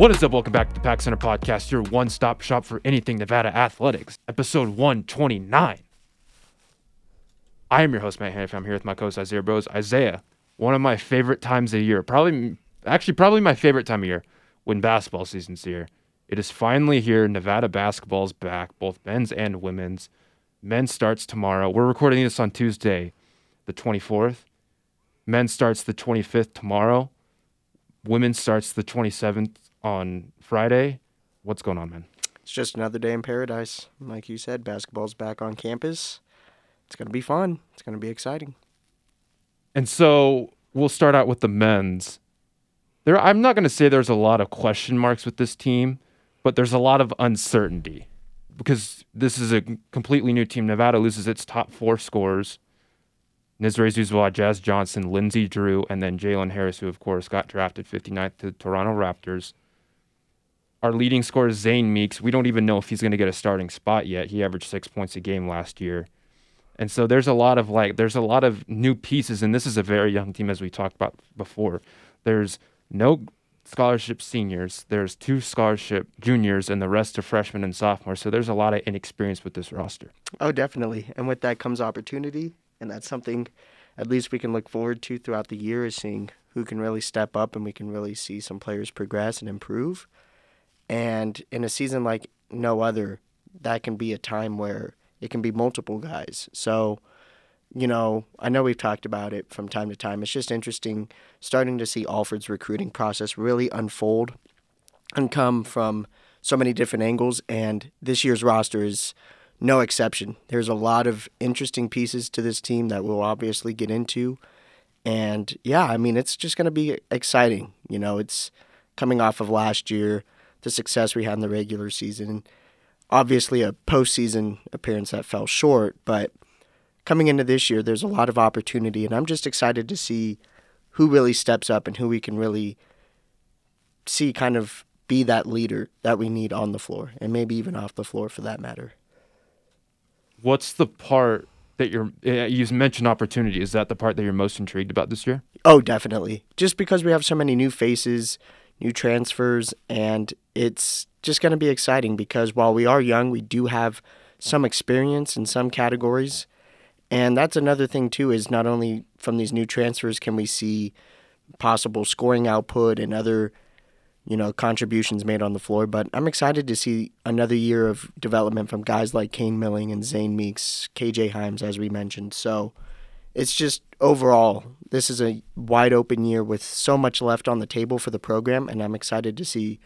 What is up? Welcome back to the Pack Center Podcast, your one stop shop for anything Nevada athletics, episode 129. I am your host, Matt Hanif. I'm here with my co host, Isaiah Bros. Isaiah, one of my favorite times of year, probably, actually, probably my favorite time of year when basketball season's here. It is finally here. Nevada basketball's back, both men's and women's. Men starts tomorrow. We're recording this on Tuesday, the 24th. Men starts the 25th tomorrow. Women starts the 27th on Friday. What's going on, man? It's just another day in paradise. Like you said, basketball's back on campus. It's going to be fun. It's going to be exciting. And so we'll start out with the men's. There, I'm not going to say there's a lot of question marks with this team, but there's a lot of uncertainty because this is a completely new team. Nevada loses its top four scorers. Nisre Zouzoua, Jazz Johnson, Lindsey Drew, and then Jalen Harris, who of course got drafted 59th to the Toronto Raptors. Our leading scorer Zane Meeks. We don't even know if he's going to get a starting spot yet. He averaged six points a game last year. And so there's a lot of like there's a lot of new pieces, and this is a very young team as we talked about before. There's no scholarship seniors, there's two scholarship juniors, and the rest are freshmen and sophomores. So there's a lot of inexperience with this roster. Oh, definitely. And with that comes opportunity, and that's something at least we can look forward to throughout the year is seeing who can really step up and we can really see some players progress and improve. And in a season like no other, that can be a time where it can be multiple guys. So, you know, I know we've talked about it from time to time. It's just interesting starting to see Alford's recruiting process really unfold and come from so many different angles. And this year's roster is no exception. There's a lot of interesting pieces to this team that we'll obviously get into. And yeah, I mean, it's just going to be exciting. You know, it's coming off of last year, the success we had in the regular season. Obviously, a postseason appearance that fell short, but coming into this year, there's a lot of opportunity. And I'm just excited to see who really steps up and who we can really see kind of be that leader that we need on the floor and maybe even off the floor for that matter what's the part that you're eh, you mentioned opportunity is that the part that you're most intrigued about this year oh definitely just because we have so many new faces new transfers and it's just going to be exciting because while we are young we do have some experience in some categories and that's another thing too is not only from these new transfers can we see possible scoring output and other you know, contributions made on the floor. But I'm excited to see another year of development from guys like Kane Milling and Zane Meeks, KJ Hymes, as we mentioned. So it's just overall, this is a wide open year with so much left on the table for the program, and I'm excited to see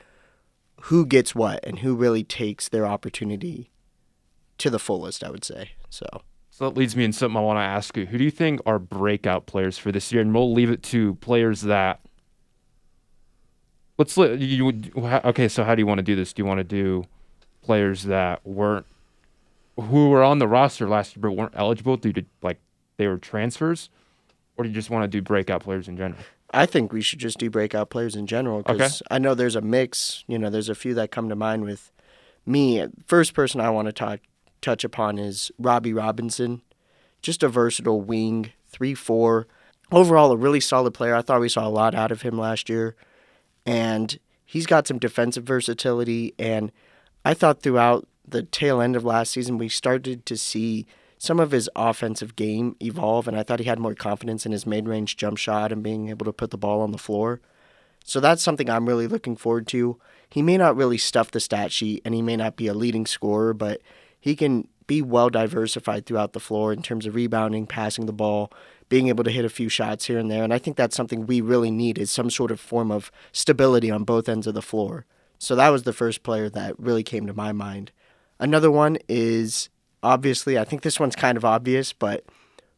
who gets what and who really takes their opportunity to the fullest, I would say. So. So that leads me in something I want to ask you. Who do you think are breakout players for this year? And we'll leave it to players that let's let you okay so how do you want to do this do you want to do players that weren't who were on the roster last year but weren't eligible due to like they were transfers or do you just want to do breakout players in general? I think we should just do breakout players in general because okay. i know there's a mix you know there's a few that come to mind with me. First person i want to talk touch upon is robbie robinson. Just a versatile wing 3-4 overall a really solid player. I thought we saw a lot out of him last year. And he's got some defensive versatility. And I thought throughout the tail end of last season, we started to see some of his offensive game evolve, and I thought he had more confidence in his mid range jump shot and being able to put the ball on the floor. So that's something I'm really looking forward to. He may not really stuff the stat sheet and he may not be a leading scorer, but he can be well diversified throughout the floor in terms of rebounding, passing the ball, being able to hit a few shots here and there. And I think that's something we really need is some sort of form of stability on both ends of the floor. So that was the first player that really came to my mind. Another one is obviously, I think this one's kind of obvious, but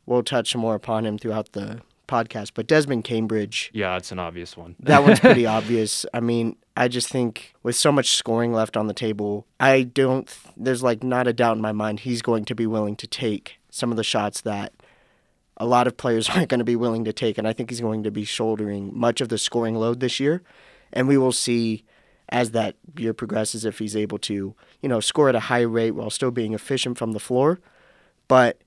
we'll touch more upon him throughout the podcast. But Desmond Cambridge. Yeah, it's an obvious one. that one's pretty obvious. I mean, I just think with so much scoring left on the table, I don't, there's like not a doubt in my mind he's going to be willing to take some of the shots that a lot of players aren't going to be willing to take. And I think he's going to be shouldering much of the scoring load this year. And we will see as that year progresses if he's able to, you know, score at a high rate while still being efficient from the floor. But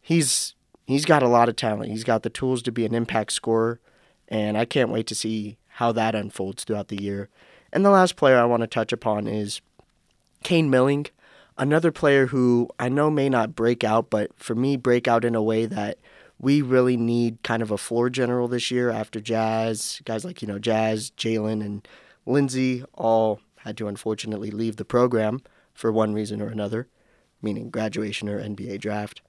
he's he's got a lot of talent. He's got the tools to be an impact scorer, and I can't wait to see how that unfolds throughout the year. And the last player I want to touch upon is Kane Milling, another player who I know may not break out, but for me, break out in a way that we really need kind of a floor general this year after Jazz. Guys like, you know, Jazz, Jalen, and Lindsey all had to unfortunately leave the program for one reason or another, meaning graduation or NBA draft.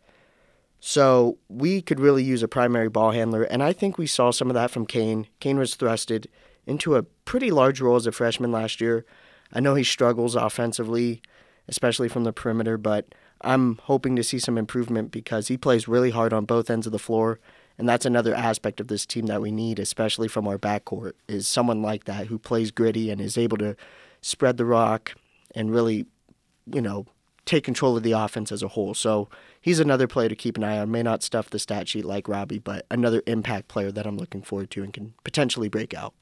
So we could really use a primary ball handler, and I think we saw some of that from Kane. Kane was thrusted into a pretty large role as a freshman last year. I know he struggles offensively, especially from the perimeter, but I'm hoping to see some improvement because he plays really hard on both ends of the floor. And that's another aspect of this team that we need, especially from our backcourt, is someone like that who plays gritty and is able to spread the rock and really, you know, take control of the offense as a whole. So he's another player to keep an eye on. May not stuff the stat sheet like Robbie, but another impact player that I'm looking forward to and can potentially break out.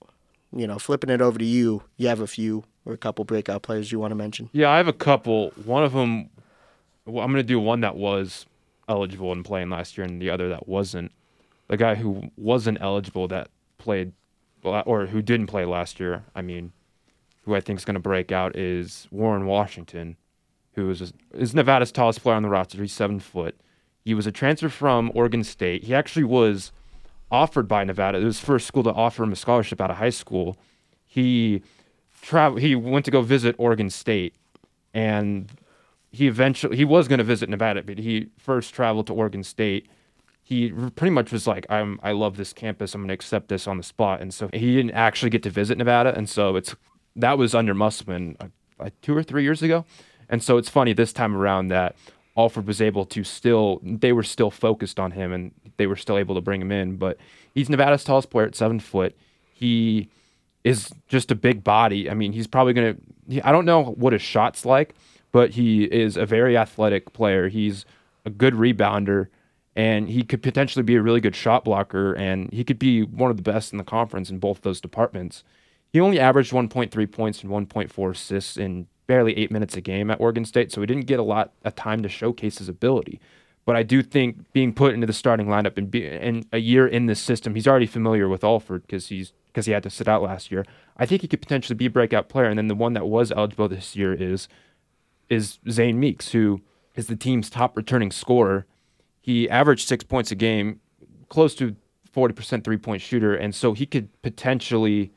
You know, flipping it over to you, you have a few or a couple breakout players you want to mention. Yeah, I have a couple. One of them, well, I'm going to do one that was eligible and playing last year, and the other that wasn't. The guy who wasn't eligible that played, or who didn't play last year, I mean, who I think is going to break out is Warren Washington, who is is Nevada's tallest player on the roster. He's seven foot. He was a transfer from Oregon State. He actually was offered by Nevada. It was his first school to offer him a scholarship out of high school. He travel. He went to go visit Oregon State, and he eventually he was going to visit Nevada, but he first traveled to Oregon State. He pretty much was like, "I'm I love this campus. I'm going to accept this on the spot." And so he didn't actually get to visit Nevada, and so it's that was under Musselman uh, like two or three years ago. And so it's funny this time around that Alford was able to still, they were still focused on him and they were still able to bring him in. But he's Nevada's tallest player at seven foot. He is just a big body. I mean, he's probably going to, I don't know what his shot's like, but he is a very athletic player. He's a good rebounder and he could potentially be a really good shot blocker and he could be one of the best in the conference in both those departments. He only averaged 1.3 points and 1.4 assists in barely eight minutes a game at Oregon State, so he didn't get a lot of time to showcase his ability. But I do think being put into the starting lineup and, be, and a year in this system, he's already familiar with Alford because he's because he had to sit out last year. I think he could potentially be a breakout player. And then the one that was eligible this year is is Zane Meeks, who is the team's top returning scorer. He averaged six points a game, close to 40% three point shooter, and so he could potentially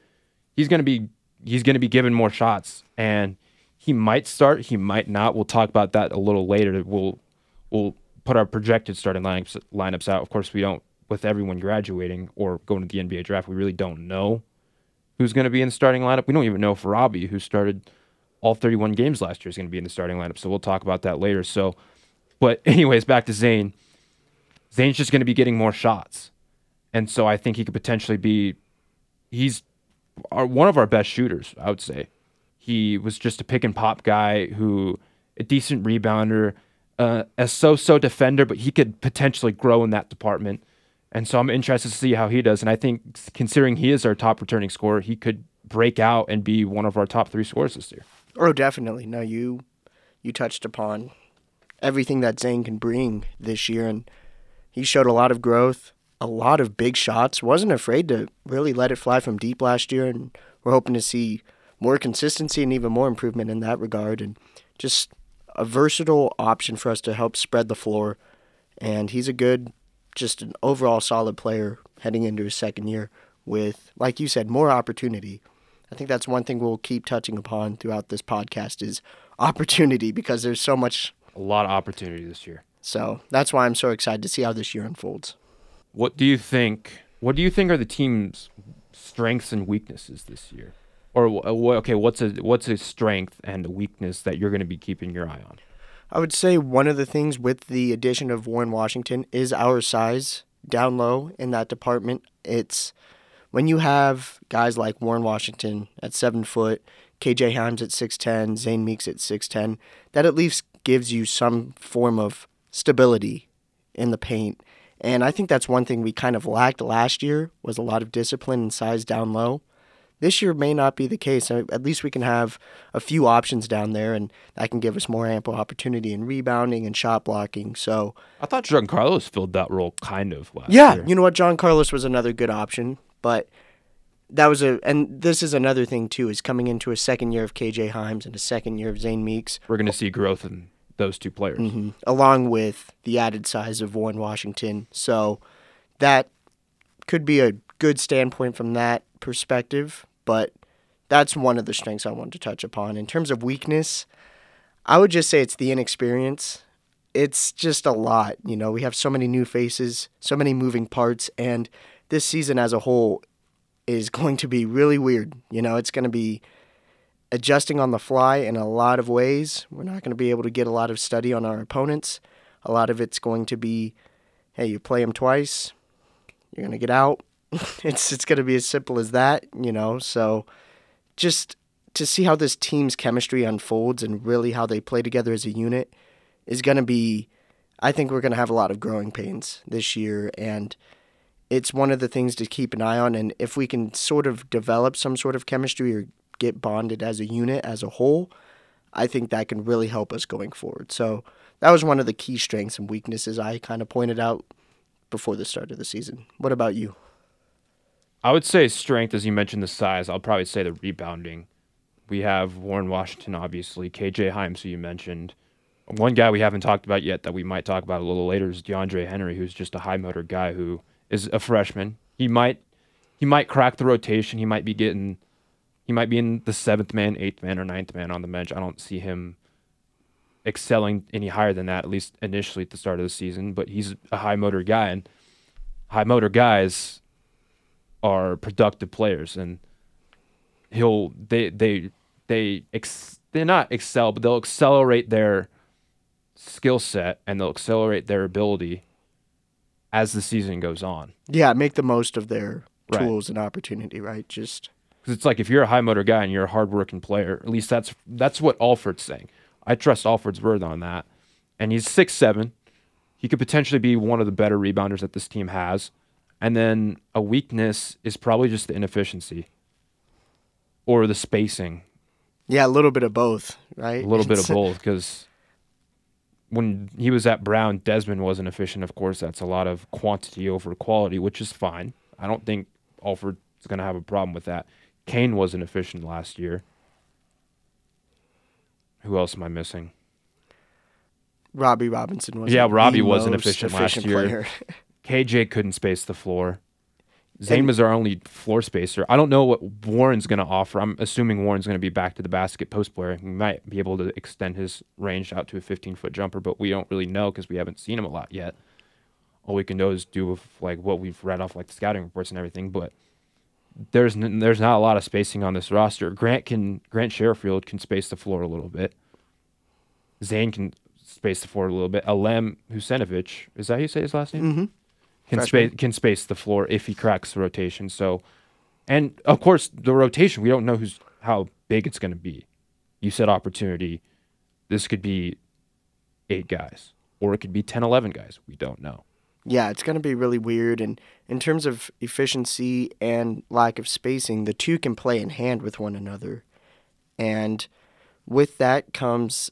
he's going to be he's going to be given more shots. And he might start he might not. We'll talk about that a little later. We'll we'll put our projected starting lineups lineups out. Of course we don't with everyone graduating or going to the NBA draft we really don't know who's going to be in the starting lineup. We don't even know if Robbie who started all 31 games last year is going to be in the starting lineup. So we'll talk about that later. So but anyways back to Zane Zane's just going to be getting more shots and so I think he could potentially be he's our, one of our best shooters, I would say. He was just a pick and pop guy who, a decent rebounder, uh, a so-so defender, but he could potentially grow in that department. And so I'm interested to see how he does. And I think considering he is our top returning scorer, he could break out and be one of our top three scorers this year. Oh, definitely. No, you you touched upon everything that Zane can bring this year, and he showed a lot of growth a lot of big shots. Wasn't afraid to really let it fly from deep last year, and we're hoping to see more consistency and even more improvement in that regard. And just a versatile option for us to help spread the floor. And he's a good, just an overall solid player heading into his second year with, like you said, more opportunity. I think that's one thing we'll keep touching upon throughout this podcast is opportunity because there's so much. A lot of opportunity this year. So that's why I'm so excited to see how this year unfolds. What do you think? What do you think are the team's strengths and weaknesses this year? Or uh, okay, what's a what's a strength and a weakness that you're going to be keeping your eye on? I would say one of the things with the addition of Warren Washington is our size down low in that department. It's when you have guys like Warren Washington at seven foot, KJ Hymes at six ten, Zane Meeks at six ten, that at least gives you some form of stability in the paint and I think that's one thing we kind of lacked last year was a lot of discipline and size down low. This year may not be the case. At least we can have a few options down there, and that can give us more ample opportunity in rebounding and shot blocking. So I thought John Carlos filled that role kind of last yeah, year. you know what? Johncarlos was another good option, but that was a and this is another thing too is coming into a second year of KJ Hymes and a second year of Zane Meeks. We're going to see growth in those two players, mm-hmm. along with the added size of Warren Washington. So that could be a good standpoint from that perspective. But that's one of the strengths I wanted to touch upon. In terms of weakness, I would just say it's the inexperience. It's just a lot. You know, we have so many new faces, so many moving parts, and this season as a whole is going to be really weird. You know, it's going to be adjusting on the fly in a lot of ways. We're not going to be able to get a lot of study on our opponents. A lot of it's going to be, hey, you play them twice, you're going to get out. it's it's going to be as simple as that, you know. So just to see how this team's chemistry unfolds and really how they play together as a unit is going to be I think we're going to have a lot of growing pains this year and it's one of the things to keep an eye on and if we can sort of develop some sort of chemistry or get bonded as a unit as a whole, I think that can really help us going forward. So that was one of the key strengths and weaknesses I kind of pointed out before the start of the season. What about you? I would say strength, as you mentioned, the size. I'll probably say the rebounding. We have Warren Washington, obviously, KJ Hymes, who you mentioned. One guy we haven't talked about yet that we might talk about a little later is DeAndre Henry, who's just a high motor guy who is a freshman. He might he might crack the rotation. He might be getting he might be in the seventh man, eighth man, or ninth man on the bench. I don't see him excelling any higher than that, at least initially at the start of the season. But he's a high motor guy, and high motor guys are productive players, and he'll they they they ex, they not excel, but they'll accelerate their skill set and they'll accelerate their ability as the season goes on. Yeah, make the most of their tools right. and opportunity, right? Just because it's like if you're a high motor guy and you're a hardworking player, at least that's that's what Alford's saying. I trust Alford's word on that. And he's six seven. He could potentially be one of the better rebounders that this team has. And then a weakness is probably just the inefficiency or the spacing. Yeah, a little bit of both, right? A little bit of both because when he was at Brown, Desmond wasn't efficient. Of course, that's a lot of quantity over quality, which is fine. I don't think Alford's going to have a problem with that. Kane wasn't efficient last year. Who else am I missing? Robbie Robinson was. Yeah, Robbie wasn't efficient, efficient last year. KJ couldn't space the floor. Zane was our only floor spacer. I don't know what Warren's going to offer. I'm assuming Warren's going to be back to the basket post player. He might be able to extend his range out to a 15 foot jumper, but we don't really know because we haven't seen him a lot yet. All we can know is do with like what we've read off like the scouting reports and everything. But there's n- there's not a lot of spacing on this roster. Grant can Grant Sherfield can space the floor a little bit. Zane can space the floor a little bit. Alem Huseinovic, is that how you say his last name? Mm-hmm. Can space can space the floor if he cracks the rotation. So, and of course the rotation we don't know who's how big it's going to be. You said opportunity. This could be eight guys, or it could be 10, 11 guys. We don't know yeah, it's going to be really weird. And in terms of efficiency and lack of spacing, the two can play in hand with one another. And with that comes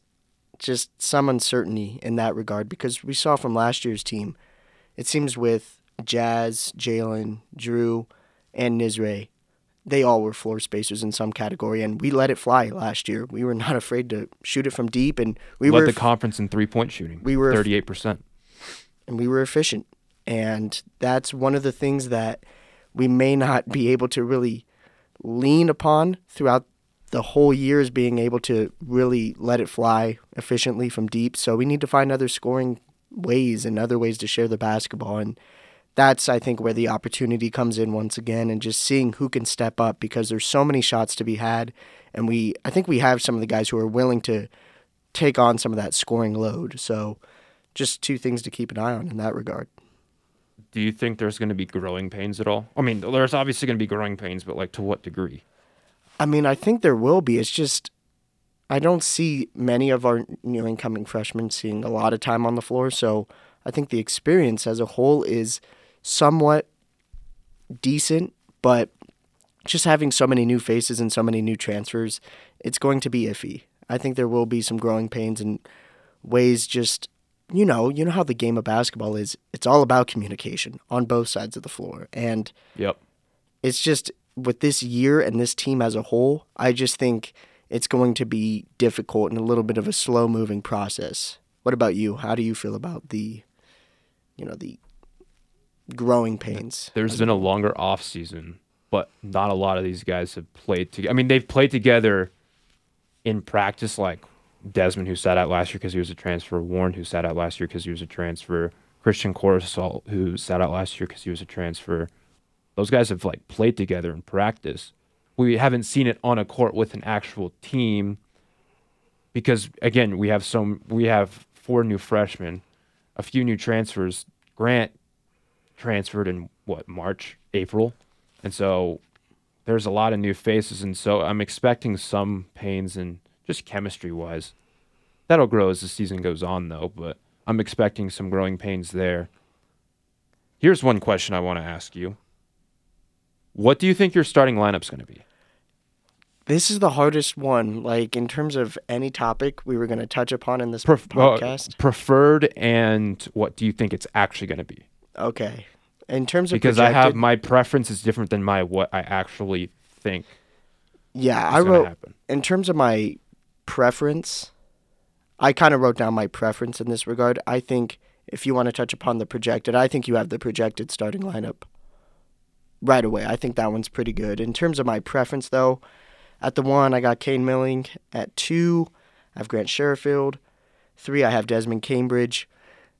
just some uncertainty in that regard because we saw from last year's team, it seems with Jazz, Jalen, Drew, and Nisre, they all were floor spacers in some category, and we let it fly last year. We were not afraid to shoot it from deep, and we led were the conference in three point shooting. We were thirty eight percent and we were efficient. And that's one of the things that we may not be able to really lean upon throughout the whole year is being able to really let it fly efficiently from deep. So we need to find other scoring ways and other ways to share the basketball. And that's, I think, where the opportunity comes in once again and just seeing who can step up because there's so many shots to be had. And we, I think we have some of the guys who are willing to take on some of that scoring load. So just two things to keep an eye on in that regard. Do you think there's going to be growing pains at all? I mean, there's obviously going to be growing pains, but like to what degree? I mean, I think there will be. It's just I don't see many of our new incoming freshmen seeing a lot of time on the floor, so I think the experience as a whole is somewhat decent, but just having so many new faces and so many new transfers, it's going to be iffy. I think there will be some growing pains and ways just you know, you know how the game of basketball is. It's all about communication on both sides of the floor, and yep, it's just with this year and this team as a whole, I just think it's going to be difficult and a little bit of a slow moving process. What about you? How do you feel about the, you know, the growing pains? There's been a longer off season, but not a lot of these guys have played together. I mean, they've played together in practice, like Desmond, who sat out last year because he was a transfer, Warren, who sat out last year because he was a transfer, Christian Coruscant, who sat out last year because he was a transfer. Those guys have like played together in practice. We haven't seen it on a court with an actual team because again, we have some we have four new freshmen, a few new transfers. Grant transferred in what, March, April. And so there's a lot of new faces and so I'm expecting some pains and just chemistry wise. That'll grow as the season goes on though, but I'm expecting some growing pains there. Here's one question I want to ask you. What do you think your starting lineup's going to be? This is the hardest one. Like in terms of any topic we were going to touch upon in this Pref- uh, podcast. preferred and what do you think it's actually going to be? Okay. In terms of Because I have my preference is different than my what I actually think yeah, is I wrote happen. in terms of my preference. I kind of wrote down my preference in this regard. I think if you want to touch upon the projected, I think you have the projected starting lineup right away. I think that one's pretty good. In terms of my preference, though, at the one, I got Kane Milling. At two, I have Grant Sherfield. Three, I have Desmond Cambridge.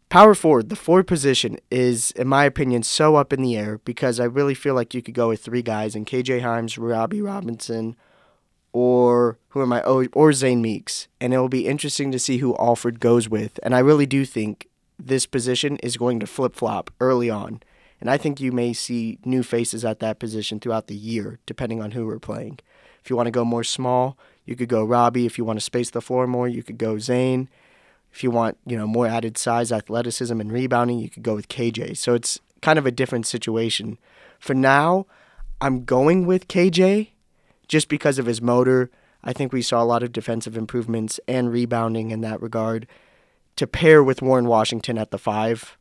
Power forward, the forward position is, in my opinion, so up in the air because I really feel like you could go with three guys in KJ Hymes, Robbie Robinson, or who am I? Oh, or Zane Meeks. And it will be interesting to see who Alford goes with. And I really do think this position is going to flip flop early on. And I think you may see new faces at that position throughout the year, depending on who we're playing. If you want to go more small, you could go Robbie. If you want to space the floor more, you could go Zane. If you want, you know, more added size, athleticism, and rebounding, you could go with KJ. So it's kind of a different situation. For now, I'm going with KJ just because of his motor. I think we saw a lot of defensive improvements and rebounding in that regard. To pair with Warren Washington at the five,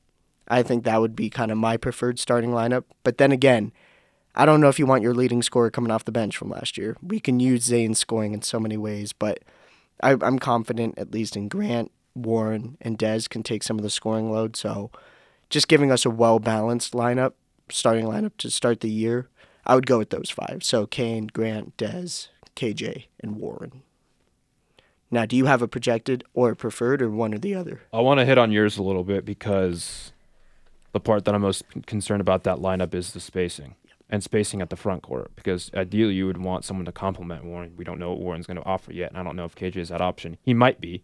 I think that would be kind of my preferred starting lineup. But then again, I don't know if you want your leading scorer coming off the bench from last year. We can use Zane's scoring in so many ways, but I, I'm confident at least in Grant, Warren, and Dez can take some of the scoring load. So just giving us a well balanced lineup, starting lineup to start the year, I would go with those five. So Kane, Grant, Dez, KJ, and Warren. Now, do you have a projected or a preferred or one or the other? I want to hit on yours a little bit because the part that I'm most concerned about that lineup is the spacing and spacing at the front court. Because ideally, you would want someone to complement Warren. We don't know what Warren's going to offer yet, and I don't know if KJ is that option. He might be.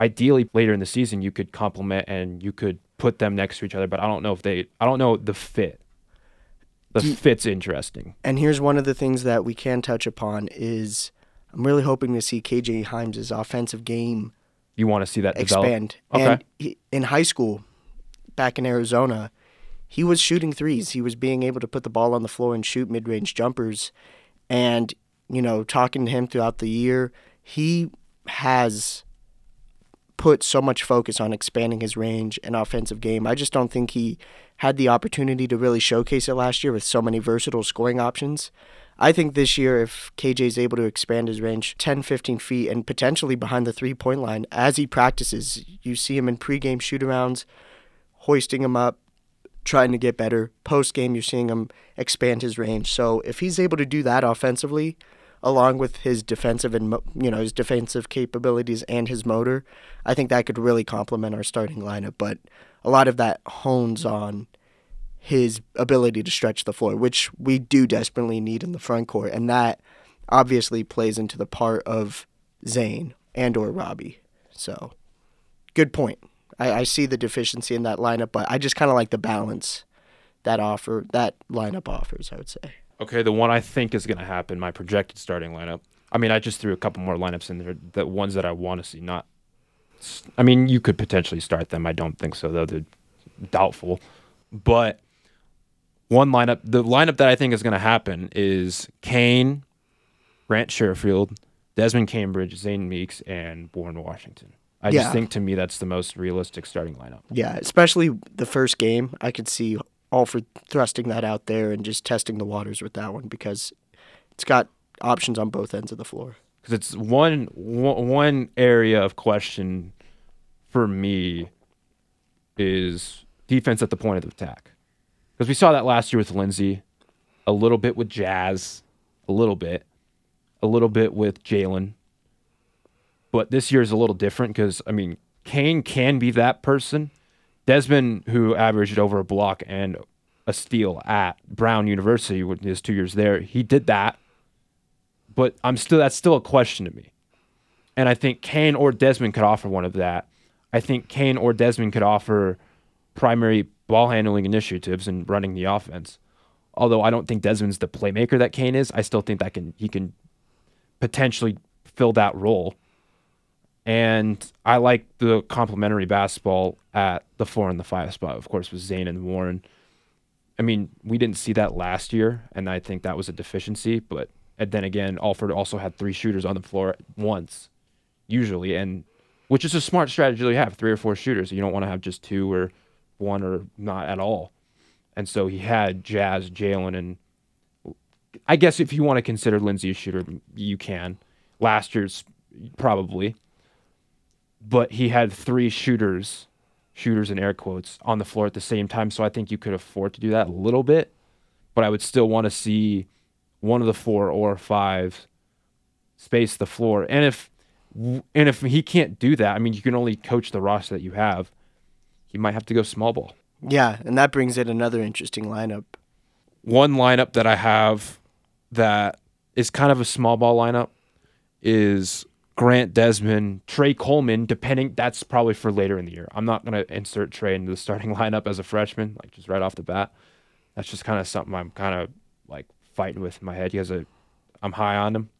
Ideally, later in the season, you could complement and you could put them next to each other. But I don't know if they. I don't know the fit. The you- fit's interesting. And here's one of the things that we can touch upon is I'm really hoping to see KJ Hymes' offensive game You want to see that develop? expand. Okay. And he, in high school, back in Arizona, he was shooting threes. He was being able to put the ball on the floor and shoot mid-range jumpers. And you know, talking to him throughout the year, he has put so much focus on expanding his range and offensive game. I just don't think he had the opportunity to really showcase it last year with so many versatile scoring options. I think this year, if KJ is able to expand his range 10, 15 feet and potentially behind the three point line as he practices, you see him in pregame shoot arounds, hoisting him up, trying to get better. Post game, you're seeing him expand his range. So if he's able to do that offensively, along with his defensive and you know his defensive capabilities and his motor, I think that could really complement our starting lineup. But a lot of that hones on his ability to stretch the floor, which we do desperately need in the front court, and that obviously plays into the part of Zane and or Robbie. So, good point. I, I see the deficiency in that lineup, but I just kind of like the balance that offer that lineup offers. I would say. Okay, the one I think is going to happen, my projected starting lineup. I mean, I just threw a couple more lineups in there, the ones that I want to see. Not, I mean, you could potentially start them. I don't think so, though. They're doubtful. But one lineup, the lineup that I think is going to happen is Kane, Grant Sherfield, Desmond Cambridge, Zane Meeks, and Warren Washington. I Yeah. just think to me that's the most realistic starting lineup. Yeah, especially the first game, I could see Alford thrusting that out there and just testing the waters with that one because it's got options on both ends of the floor. Because it's one one area of question for me is defense at the point of attack. Because we saw that last year with Lindsey, a little bit with Jazz, a little bit, a little bit with Jalen. But this year is a little different because, I mean, Kane can be that person. Desmond, who averaged over a block and a steal at Brown University with his two years there, he did that. But I'm still that's still a question to me. And I think Kane or Desmond could offer one of that. I think Kane or Desmond could offer primary ball handling initiatives and running the offense. Although I don't think Desmond's the playmaker that Kane is, I still think that can he can potentially fill that role. And I like the complementary basketball at the four and the five spot, of course, with Zane and Warren. I mean, we didn't see that last year, and I think that was a deficiency. But then again, Alford also had three shooters on the floor at once, usually, and which is a smart strategy to have three or four shooters. You don't want to have just two or one or not at all. And so he had Jazz, Jalen, and I guess if you want to consider Lindsey a shooter, you can. Last year's probably, but he had three shooters, shooters in air quotes, on the floor at the same time. So I think you could afford to do that a little bit, but I would still want to see one of the four or five space the floor. And if and if he can't do that, I mean, you can only coach the roster that you have. You might have to go small ball. Yeah, and that brings in another interesting lineup. One lineup that I have that is kind of a small ball lineup is Grant Desmond, Tre Coleman, depending that's probably for later in the year. I'm not gonna insert Tre into the starting lineup as a freshman, like just right off the bat. That's just kind of something I'm kind of like fighting with in my head. He has a I'm high on him.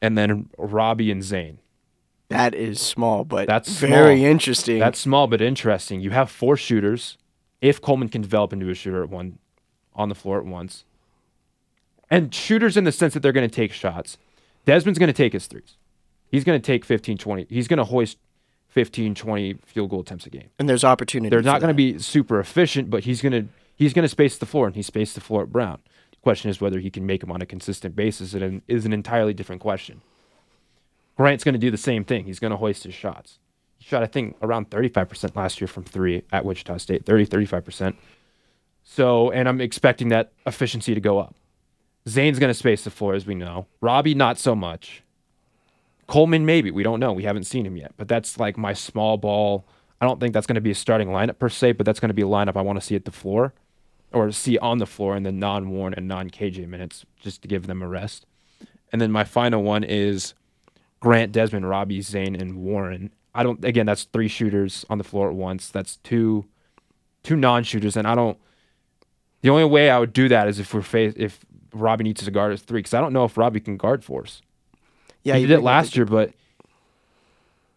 And then Robbie and Zane. That is small, but that's very interesting. That's small but interesting. You have four shooters. If Coleman can develop into a shooter at one on the floor at once. And shooters in the sense that they're going to take shots. Desmond's going to take his threes. He's going to take 15, 20. He's going to hoist 15, 20 field goal attempts a game. And there's opportunity. They're not going to be super efficient, but he's going to he's going to space the floor, and he spaced the floor at Brown. The question is whether he can make them on a consistent basis, and it is an entirely different question. Grant's going to do the same thing. He's going to hoist his shots. He shot, I think, around 35% last year from three at Wichita State, 30, 35%. So, and I'm expecting that efficiency to go up. Zane's going to space the floor, as we know. Robbie, not so much. Coleman, maybe. We don't know. We haven't seen him yet. But that's like my small ball. I don't think that's going to be a starting lineup per se, but that's going to be a lineup I want to see at the floor or see on the floor in the non Warren and non KJ minutes just to give them a rest. And then my final one is Grant, Desmond, Robbie, Zane, and Warren. I don't, again, that's three shooters on the floor at once. That's two two non shooters. And I don't, the only way I would do that is if we're face, if Robbie needs to guard as three because I don't know if Robbie can guard fours. Yeah, he did it last year, but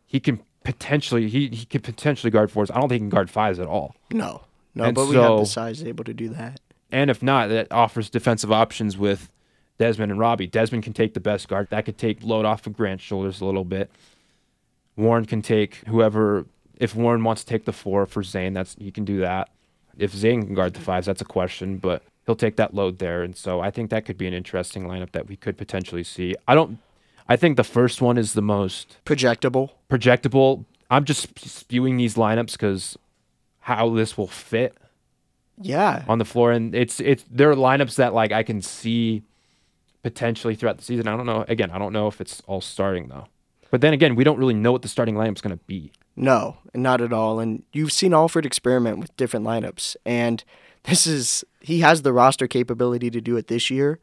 he can potentially he he can potentially guard fours. I don't think he can guard fives at all. No, no, and but so, we have the size able to do that. And if not, that offers defensive options with Desmond and Robbie. Desmond can take the best guard. That could take load off of Grant's shoulders a little bit. Warren can take whoever. If Warren wants to take the four for Zane, that's he can do that. If Zane can guard the fives, that's a question. But he'll take that load there. And so I think that could be an interesting lineup that we could potentially see. I don't I think the first one is the most projectable. Projectable. I'm just spewing these lineups because how this will fit. Yeah. On the floor, and it's it's there are lineups that like I can see potentially throughout the season. I don't know. Again, I don't know if it's all starting though. But then again, we don't really know what the starting lineup's going to be. No, not at all. And you've seen Alford experiment with different lineups, and this is he has the roster capability to do it this year.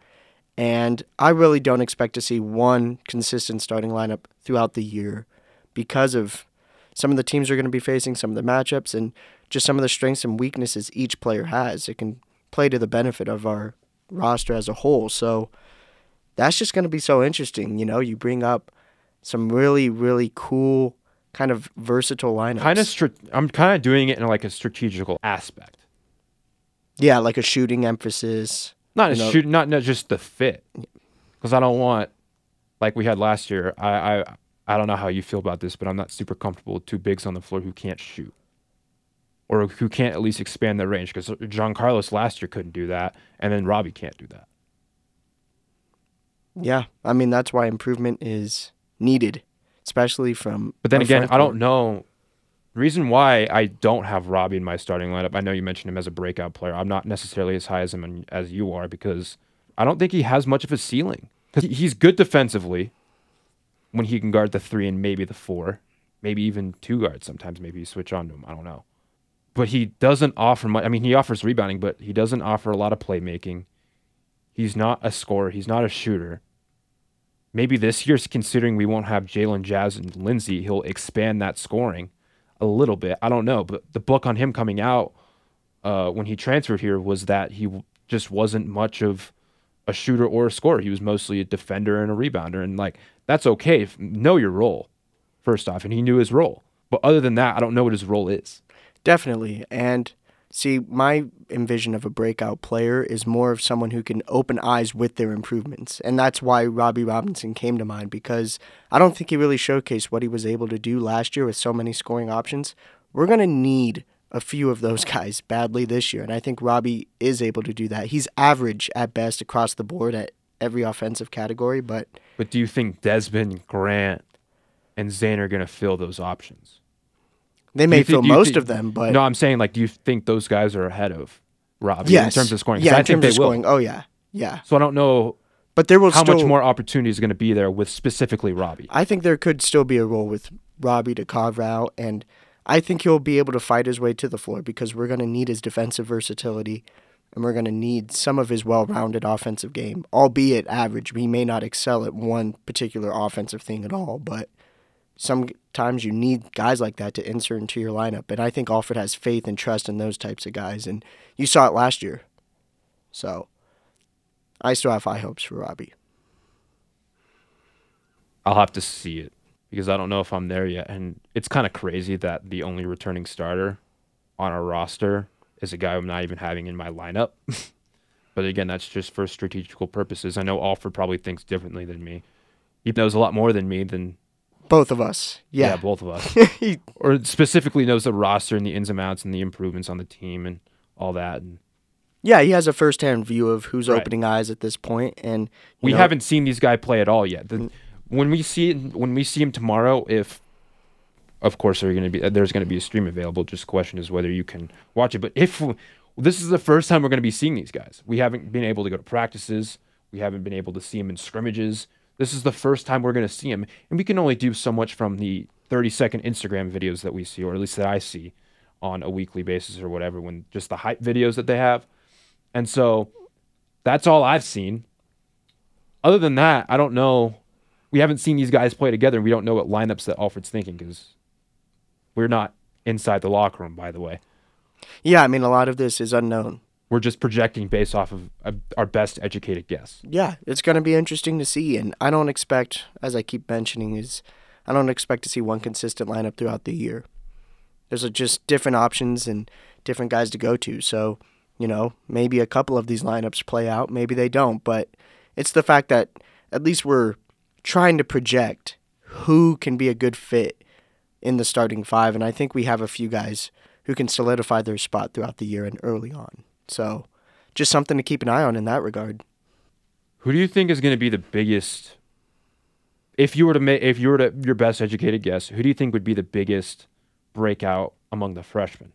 And I really don't expect to see one consistent starting lineup throughout the year because of some of the teams are going to be facing, some of the matchups, and just some of the strengths and weaknesses each player has. It can play to the benefit of our roster as a whole. So that's just going to be so interesting. You know, you bring up some really, really cool, kind of versatile lineups. Kind of, I'm kind of doing it in like a strategical aspect. Yeah, like a shooting emphasis. Not a shoot, not not just the fit, because I don't want like we had last year. I, I I don't know how you feel about this, but I'm not super comfortable with two bigs on the floor who can't shoot or who can't at least expand their range because Johncarlos last year couldn't do that, and then Robbie can't do that. Yeah, I mean that's why improvement is needed, especially from. But then again, I don't know. Reason why I don't have Robbie in my starting lineup. I know you mentioned him as a breakout player. I'm not necessarily as high as him as you are because I don't think he has much of a ceiling. He's good defensively when he can guard the three and maybe the four, maybe even two guards. Sometimes maybe you switch on to him. I don't know. But he doesn't offer much. I mean, he offers rebounding, but he doesn't offer a lot of playmaking. He's not a scorer. He's not a shooter. Maybe this year's considering we won't have Jalen Jazz and Lindsey, he'll expand that scoring a little bit. I don't know, but the book on him coming out uh, when he transferred here was that he just wasn't much of a shooter or a scorer. He was mostly a defender and a rebounder, and like that's okay. Know your role, first off, and he knew his role. But other than that, I don't know what his role is. Definitely, and See, my envision of a breakout player is more of someone who can open eyes with their improvements. And that's why Robbie Robinson came to mind because I don't think he really showcased what he was able to do last year with so many scoring options. We're going to need a few of those guys badly this year. And I think Robbie is able to do that. He's average at best across the board at every offensive category, but. But do you think Desmond, Grant, and Zane are going to fill those options? They may feel most of them, but no, I'm saying like, do you think those guys are ahead of Robbie yes. in terms of scoring? Yeah, I in terms of scoring. Will. Oh yeah, yeah. So I don't know, but there will how still, much more opportunity is going to be there with specifically Robbie. I think there could still be a role with Robbie to carve out, and I think he'll be able to fight his way to the floor because we're going to need his defensive versatility. And we're going to need some of his well rounded offensive game, albeit average. He may not excel at one particular offensive thing at all, but sometimes you need guys like that to insert into your lineup. And I think Alford has faith and trust in those types of guys. And you saw it last year. So I still have high hopes for Robbie. I'll have to see it because I don't know if I'm there yet. And it's kind of crazy that the only returning starter on our roster is a guy I'm not even having in my lineup. but again, that's just for strategical purposes. I know Alford probably thinks differently than me. He knows a lot more than me than both of us. Yeah, yeah both of us. or specifically knows the roster and the ins and outs and the improvements on the team and all that. And yeah, he has a first-hand view of who's right. opening eyes at this point, and we know, haven't seen these guys play at all yet. The, mm. when we see when we see him tomorrow, if of course there's going to be there's going to be a stream available. Just question is whether you can watch it. But if this is the first time we're going to be seeing these guys, we haven't been able to go to practices. We haven't been able to see them in scrimmages. This is the first time we're going to see him, and we can only do so much from the 30 second Instagram videos that we see, or at least that I see on a weekly basis or whatever, when just the hype videos that they have. And so that's all I've seen. Other than that, I don't know. We haven't seen these guys play together. And We don't know what lineups that Alford's thinking because we're not inside the locker room, by the way. Yeah, I mean, a lot of this is unknown we're just projecting based off of our best educated guess. Yeah, it's going to be interesting to see, and I don't expect, as I keep mentioning, is I don't expect to see one consistent lineup throughout the year. There's just different options and different guys to go to. So, you know, maybe a couple of these lineups play out, maybe they don't. But it's the fact that at least we're trying to project who can be a good fit in the starting five. And I think we have a few guys who can solidify their spot throughout the year and early on. So, just something to keep an eye on in that regard. Who do you think is going to be the biggest? If you were to make, if you were to your best educated guess, who do you think would be the biggest breakout among the freshmen?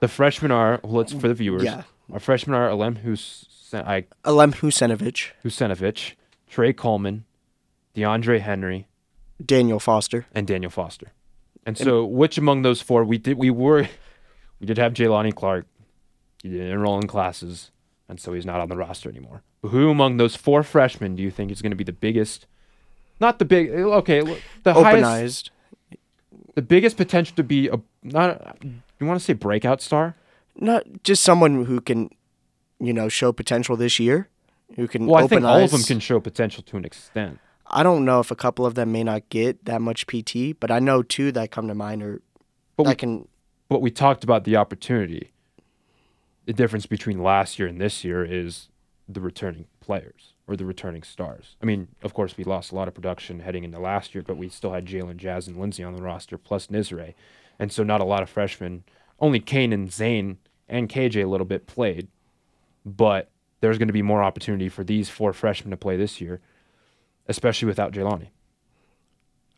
The freshmen are well, let's for the viewers. Yeah. Our freshmen are Alem Hus I Alem Huseinovic, Huseinovic, Tre Coleman, DeAndre Henry, Daniel Foster, and Daniel Foster. And so, which among those four we did we were we did have Jelani Clark. He didn't enroll in classes, and so he's not on the roster anymore. But who among those four freshmen do you think is going to be the biggest? Not the big. Okay, the Open-eyed. highest. The biggest potential to be a not. You want to say breakout star? Not just someone who can, you know, show potential this year. Who can? Well, I think all of them can show potential to an extent. I don't know if a couple of them may not get that much PT, but I know two that come to mind are but that we, can but we talked about the opportunity. The difference between last year and this year is the returning players or the returning stars. I mean, of course, we lost a lot of production heading into last year, but we still had Jalen, Jazz, and Lindsey on the roster, plus Nisre. And so not a lot of freshmen. Only Kane and Zane and KJ a little bit played, but there's going to be more opportunity for these four freshmen to play this year, especially without Jelani.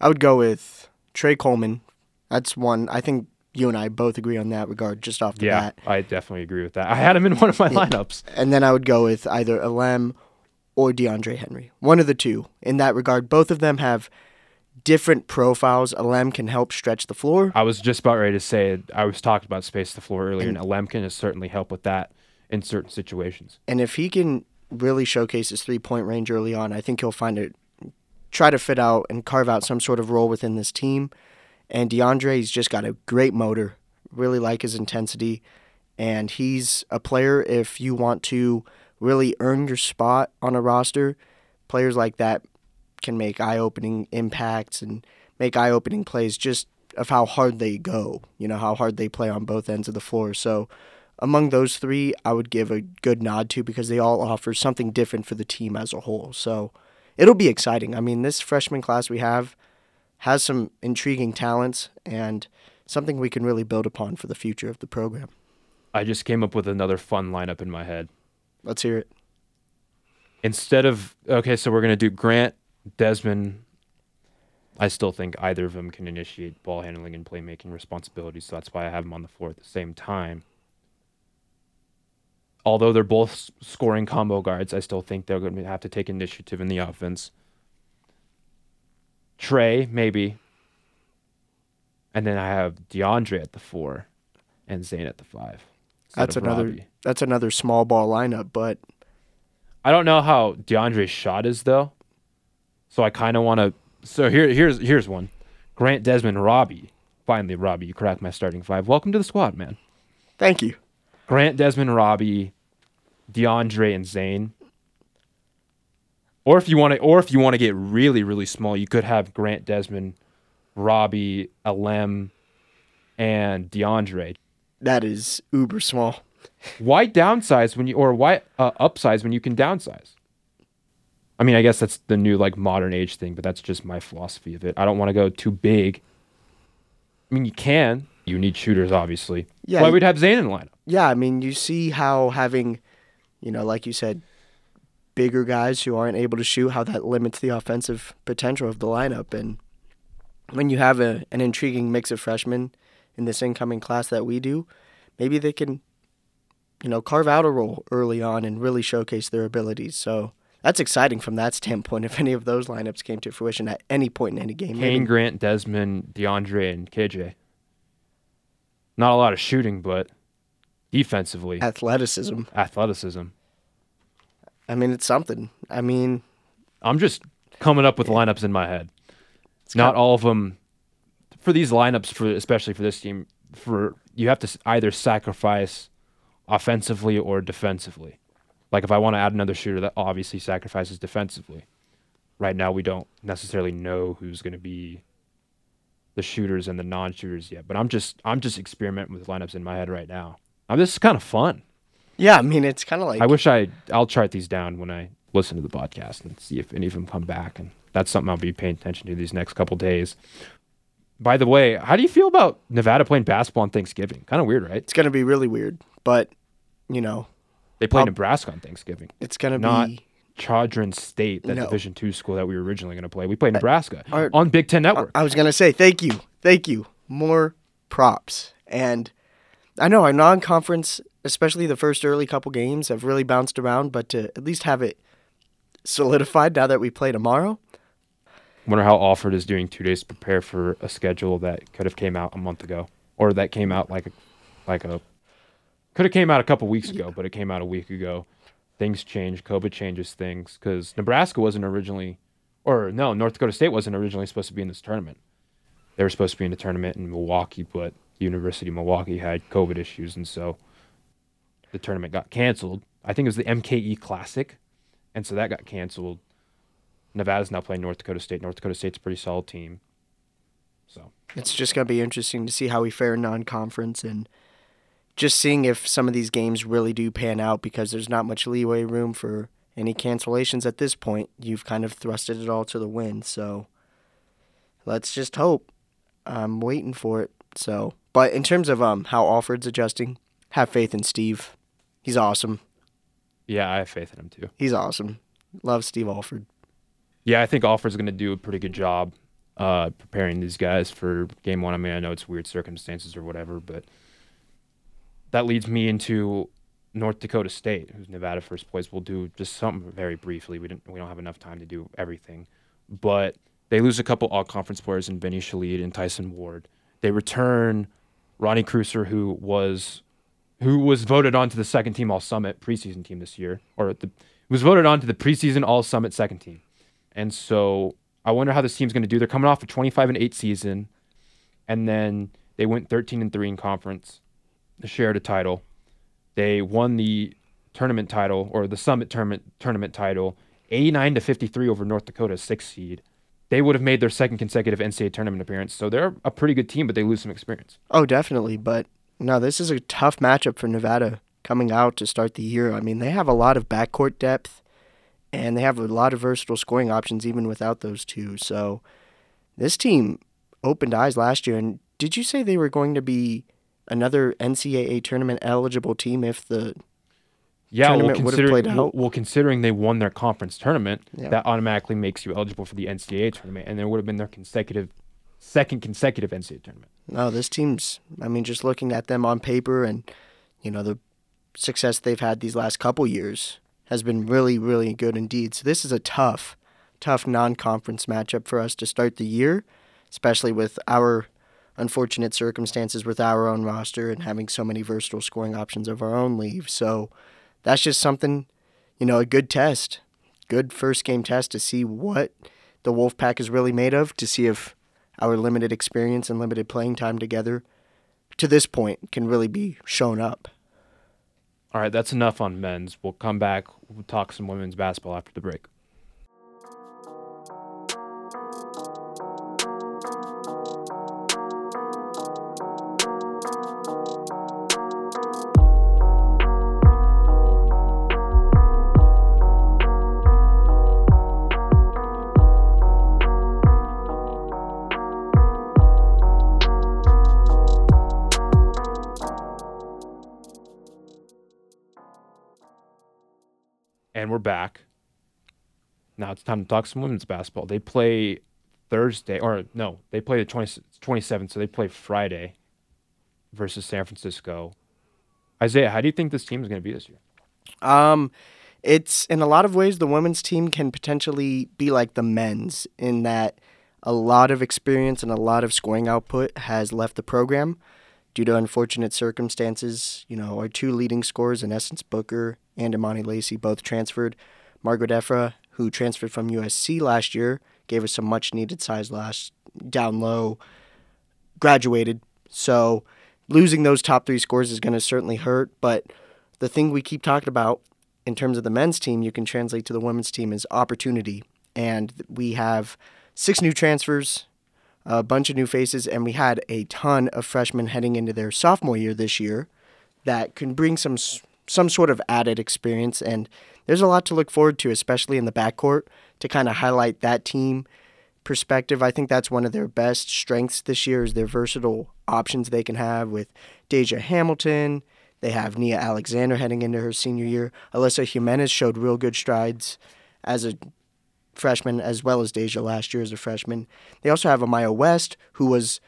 I would go with Tre Coleman. That's one. I think you and I both agree on that regard just off the yeah, bat. I definitely agree with that. I had him in one of my yeah. lineups. And then I would go with either Alem or DeAndre Henry. One of the two. In that regard, both of them have different profiles. Alem can help stretch the floor. I was just about ready to say I was talking about space the floor earlier, and, and Alem can certainly help with that in certain situations. And if he can really showcase his three point range early on, I think he'll find it try to fit out and carve out some sort of role within this team. And DeAndre, he's just got a great motor. Really like his intensity. And he's a player, if you want to really earn your spot on a roster, players like that can make eye opening impacts and make eye opening plays just of how hard they go, you know, how hard they play on both ends of the floor. So, among those three, I would give a good nod to because they all offer something different for the team as a whole. So, it'll be exciting. I mean, this freshman class we have has some intriguing talents and something we can really build upon for the future of the program. I just came up with another fun lineup in my head. Let's hear it. Instead of okay, so we're gonna do Grant, Desmond. I still think either of them can initiate ball handling and playmaking responsibilities, so that's why I have them on the floor at the same time. Although they're both scoring combo guards, I still think they're going to have to take initiative in the offense. Tre, maybe. And then I have DeAndre at the four and Zane at the five. That's another Robbie. that's another small ball lineup, but I don't know how DeAndre's shot is though. So I kind of want to. So here, here's here's one. Grant Desmond Robbie. Finally, Robbie, you cracked my starting five. Welcome to the squad, man. Thank you. Grant Desmond Robbie, DeAndre and Zane. Or if you want to, or if you want to get really, really small, you could have Grant Desmond, Robbie, Alem, and DeAndre. That is uber small. why downsize when you, or why uh, upsize when you can downsize? I mean, I guess that's the new like modern age thing, but that's just my philosophy of it. I don't want to go too big. I mean, you can. You need shooters, obviously. Yeah. Why we'd have Zane in the lineup? Yeah, I mean, you see how having, you know, like you said, bigger guys who aren't able to shoot, how that limits the offensive potential of the lineup. And when you have a, an intriguing mix of freshmen in this incoming class that we do, maybe they can, you know, carve out a role early on and really showcase their abilities. So that's exciting from that standpoint. If any of those lineups came to fruition at any point in any game, Kane, maybe. Grant, Desmond, DeAndre, and KJ. Not a lot of shooting, but defensively, athleticism, athleticism. I mean, it's something. I mean, I'm just coming up with lineups in my head. It's Not all of them for these lineups for especially for this team for you have to either sacrifice offensively or defensively. Like if I want to add another shooter that obviously sacrifices defensively. Right now we don't necessarily know who's going to be the shooters and the non-shooters yet, but I'm just I'm just experimenting with lineups in my head right now. I mean, this is kind of fun. Yeah, I mean, it's kind of like. I wish I. I'll chart these down when I listen to the podcast and see if any of them come back, and that's something I'll be paying attention to these next couple days. By the way, how do you feel about Nevada playing basketball on Thanksgiving? Kind of weird, right? It's going to be really weird, but you know, they play I'll, Nebraska on Thanksgiving. It's going to not be Chadron State, that no. Division two school that we were originally going to play. We play uh, Nebraska Our, on Big Ten Network. I was going to say thank you, thank you. More props, and I know our non-conference especially the first early couple games, have really bounced around, but to at least have it solidified now that we play tomorrow. Wonder how Alford is doing two days to prepare for a schedule that could have came out a month ago, or that came out like a, like a, could have came out a couple weeks ago, but it came out a week ago. Things change. COVID changes things because Nebraska wasn't originally, or no, North Dakota State wasn't originally supposed to be in this tournament. They were supposed to be in a tournament in Milwaukee, but University of Milwaukee had COVID issues, and so the tournament got canceled. I think it was the MKE Classic, and so that got canceled. Nevada's now playing North Dakota State. North Dakota State's a pretty solid team. So it's just gonna be interesting to see how we fare non-conference, and just seeing if some of these games really do pan out because there's not much leeway room for any cancellations at this point. You've kind of thrusted it all to the wind, so let's just hope. I'm waiting for it. So, but in terms of um how Alford's adjusting, have faith in Steve. He's awesome. Yeah, I have faith in him too. He's awesome. Love Steve Alford. Yeah, I think Alford's going to do a pretty good job uh, preparing these guys for game one. I mean, I know it's weird circumstances or whatever, but that leads me into North Dakota State, who's Nevada first place. We'll do just something very briefly. We didn't we don't have enough time to do everything, but they lose a couple all conference players in Vinnie Shahid and Tyson Ward. They return Rocky Kreuser, who was who was voted onto the second team All Summit preseason team this year, or the was voted onto the preseason All Summit second team. And so I wonder how this team's going to do. They're coming off a 25 and 8 season, and then they went 13 and 3 in conference. They shared a title. They won the tournament title or the Summit tournament tournament title, 89 to 53 over North Dakota, six seed. They would have made their second consecutive NCAA tournament appearance, so they're a pretty good team, but they lose some experience. Oh, definitely. But no, this is a tough matchup for Nevada coming out to start the year. I mean, they have a lot of backcourt depth, and they have a lot of versatile scoring options even without those two. So this team opened eyes last year. And did you say they were going to be another NCAA tournament eligible team if the yeah, tournament well, would have played out? Well, considering they won their conference tournament, yeah. that automatically makes you eligible for the NCAA tournament, and there would have been their consecutive second consecutive NCAA tournament. No, this team's. I mean, just looking at them on paper and you know the success they've had these last couple years has been really, really good indeed. So this is a tough, tough non-conference matchup for us to start the year, especially with our unfortunate circumstances with our own roster and having so many versatile scoring options of our own leave. So that's just something, you know, a good test, good first game test to see what the Wolfpack is really made of, to see if our limited experience and limited playing time together to this point can really be shown up. All right, that's enough on men's. We'll come back. We'll talk some women's basketball after the break. We're back. Now it's time to talk some women's basketball. They play Thursday, or no, they play the 20, 27th, so they play Friday versus San Francisco. Isaiah, how do you think this team is going to be this year? Um, it's in a lot of ways the women's team can potentially be like the men's in that a lot of experience and a lot of scoring output has left the program due to unfortunate circumstances. You know, our two leading scorers in Essence Booker and Imani Lacey both transferred. Margaret Efra, who transferred from USC last year, gave us some much needed size last down low, graduated. So losing those top three scores is going to certainly hurt. But the thing we keep talking about in terms of the men's team, you can translate to the women's team is opportunity. And we have six new transfers, a bunch of new faces, and we had a ton of freshmen heading into their sophomore year this year that can bring some some sort of added experience. And there's a lot to look forward to, especially in the backcourt, to kind of highlight that team perspective. I think that's one of their best strengths this year is their versatile options they can have with Deja Hamilton. They have Nia Alexander heading into her senior year. Alyssa Jimenez showed real good strides as a freshman, as well as Deja last year as a freshman. They also have Amaya West, who was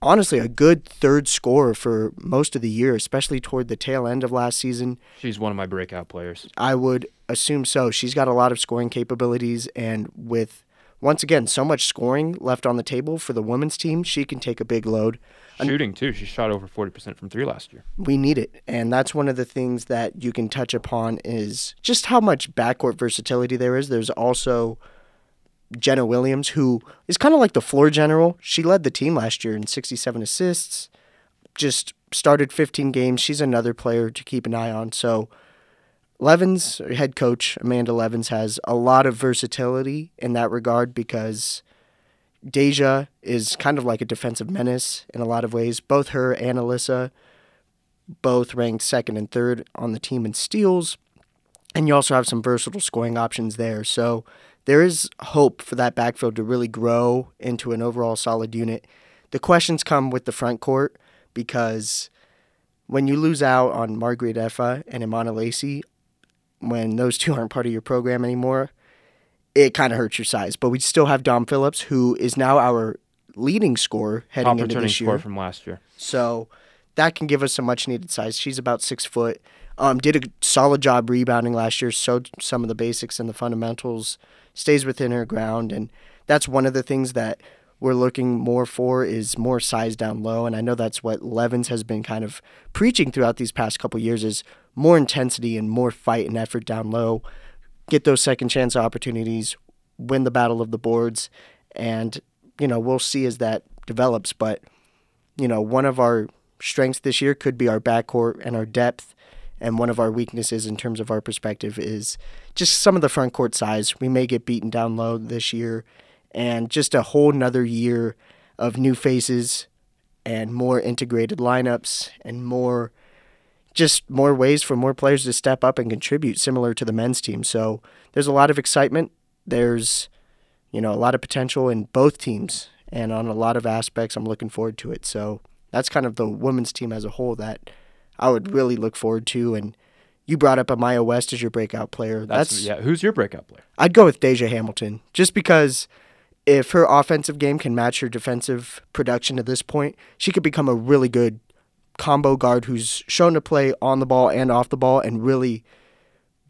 honestly a good third scorer for most of the year, especially toward the tail end of last season. She's one of my breakout players. I would assume so. She's got a lot of scoring capabilities, and with once again so much scoring left on the table for the women's team, she can take a big load. Shooting too. She shot over forty percent from three last year. We need it, and that's one of the things that you can touch upon is just how much backcourt versatility there is. There's also Jenna Williams, who is kind of like the floor general. She led the team last year in 67 assists, just started 15 games. She's another player to keep an eye on. So, Levens, head coach Amanda Levens, has a lot of versatility in that regard because Deja is kind of like a defensive menace in a lot of ways. Both her and Alyssa both ranked second and third on the team in steals. And you also have some versatile scoring options there. So there is hope for that backfield to really grow into an overall solid unit. The questions come with the front court because when you lose out on Margaret Effa and Imani Lacey, when those two aren't part of your program anymore, it kind of hurts your size. But we still have Dom Phillips, who is now our leading scorer heading Top into this year. score from last year. So that can give us some much needed size. She's about six foot. Um, did a solid job rebounding last year. Showed some of the basics and the fundamentals. Stays within her ground, and that's one of the things that we're looking more for is more size down low. And I know that's what Levens has been kind of preaching throughout these past couple years is more intensity and more fight and effort down low. Get those second chance opportunities, win the battle of the boards, and you know we'll see as that develops. But you know one of our strengths this year could be our backcourt and our depth. And one of our weaknesses in terms of our perspective is just some of the front court size. We may get beaten down low this year, and just a whole nother year of new faces and more integrated lineups and more just more ways for more players to step up and contribute similar to the men's team. So there's a lot of excitement. There's you know a lot of potential in both teams and on a lot of aspects I'm looking forward to it. So that's kind of the women's team as a whole that I would really look forward to and you brought up Amaya West as your breakout player. That's, That's, yeah. Who's your breakout player? I'd go with Deja Hamilton just because if her offensive game can match her defensive production at this point, she could become a really good combo guard who's shown to play on the ball and off the ball and really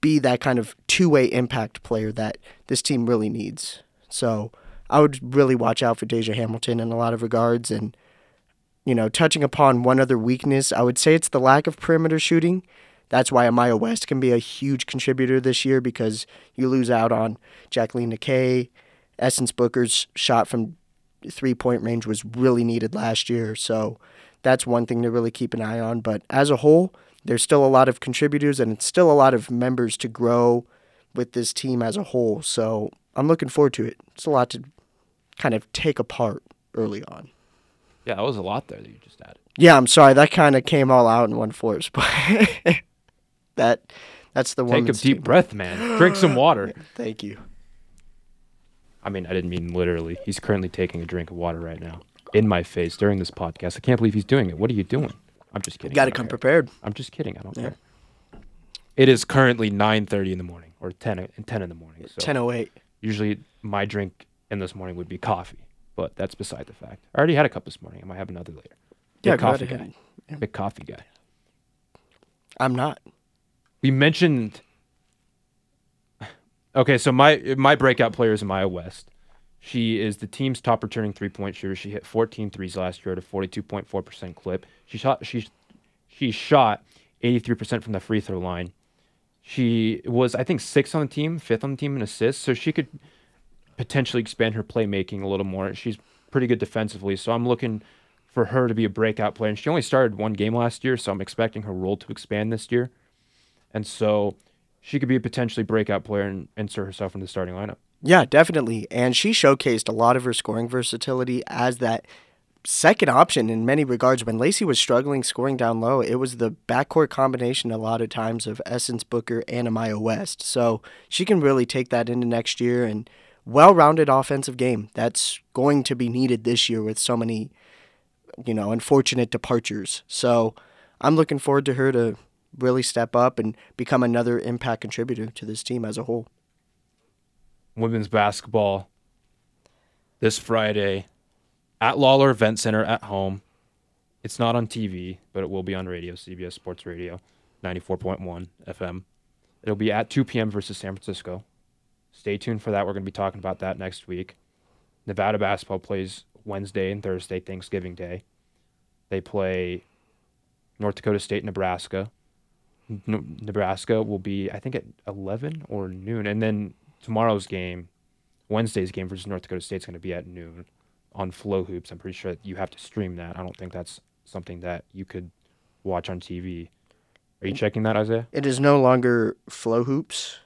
be that kind of two-way impact player that this team really needs. So, I would really watch out for Deja Hamilton in a lot of regards and you know, touching upon one other weakness, I would say it's the lack of perimeter shooting. That's why Amaya West can be a huge contributor this year because you lose out on Jacqueline McKay. Essence Booker's shot from three point range was really needed last year. So that's one thing to really keep an eye on. But as a whole, there's still a lot of contributors and it's still a lot of members to grow with this team as a whole. So I'm looking forward to it. It's a lot to kind of take apart early on. Yeah, that was a lot there that you just added. Yeah, I'm sorry. That kind of came all out in one force, but that that's the one. Take a deep breath, man. Drink some water. Thank you. I mean, I didn't mean literally. He's currently taking a drink of water right now in my face during this podcast. I can't believe he's doing it. What are you doing? I'm just kidding. You got to come care. prepared. I'm just kidding. I don't Yeah. care. It is currently 9:30 in the morning or 10 o- 10 in the morning. So 10:08. usually my drink in this morning would be coffee, but that's beside the fact. I already had a cup this morning. I might have another later. Big Yeah, coffee guy. Yeah. Big coffee guy. I'm not. We mentioned. Okay, so my my breakout player is Maya West. She is the team's top returning three point shooter. She hit 14 threes last year at a 42.4% clip. She shot she she shot 83% from the free throw line. She was I think sixth on the team, fifth on the team in assists, so she could potentially expand her playmaking a little more. She's pretty good defensively, so I'm looking for her to be a breakout player. And she only started one game last year, so I'm expecting her role to expand this year. And so she could be a potentially breakout player and insert herself in the starting lineup. Yeah, definitely. And she showcased a lot of her scoring versatility as that second option in many regards. When Lacey was struggling scoring down low, it was the backcourt combination a lot of times of Essence Booker and Amaya West. So she can really take that into next year and well rounded offensive game. That's going to be needed this year with so many, you know, unfortunate departures. So I'm looking forward to her to really step up and become another impact contributor to this team as a whole. Women's basketball this Friday at Lawler Event Center at home. It's not on TV, but it will be on radio, CBS Sports Radio, 94.1 FM. It'll be at 2 p.m. versus San Francisco. Stay tuned for that. We're going to be talking about that next week. Nevada basketball plays Wednesday and Thursday, Thanksgiving Day. They play North Dakota State, Nebraska. N- Nebraska will be, I think, at 11 or noon. And then tomorrow's game, Wednesday's game versus North Dakota State is going to be at noon on FloHoops. I'm pretty sure you have to stream that. I don't think that's something that you could watch on TV. Are you checking that, Isaiah? It is no longer FloHoops.